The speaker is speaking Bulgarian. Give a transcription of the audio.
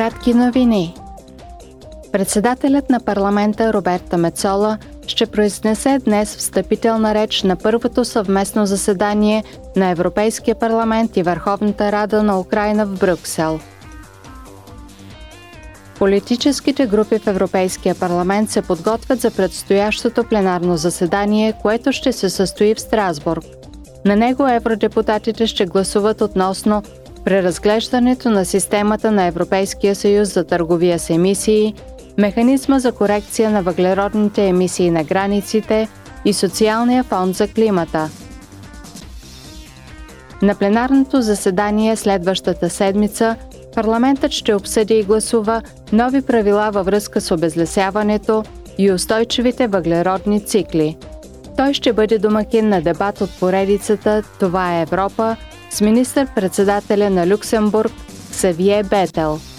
Кратки новини. Председателят на парламента Роберта Мецола ще произнесе днес встъпителна реч на първото съвместно заседание на Европейския парламент и Върховната рада на Украина в Брюксел. Политическите групи в Европейския парламент се подготвят за предстоящото пленарно заседание, което ще се състои в Страсбург. На него евродепутатите ще гласуват относно преразглеждането на системата на Европейския съюз за търговия с емисии, механизма за корекция на въглеродните емисии на границите и социалния фонд за климата. На пленарното заседание следващата седмица парламентът ще обсъди и гласува нови правила във връзка с обезлесяването и устойчивите въглеродни цикли. Той ще бъде домакин на дебат от поредицата Това е Европа – с министър-председателя на Люксембург Савие Бетел –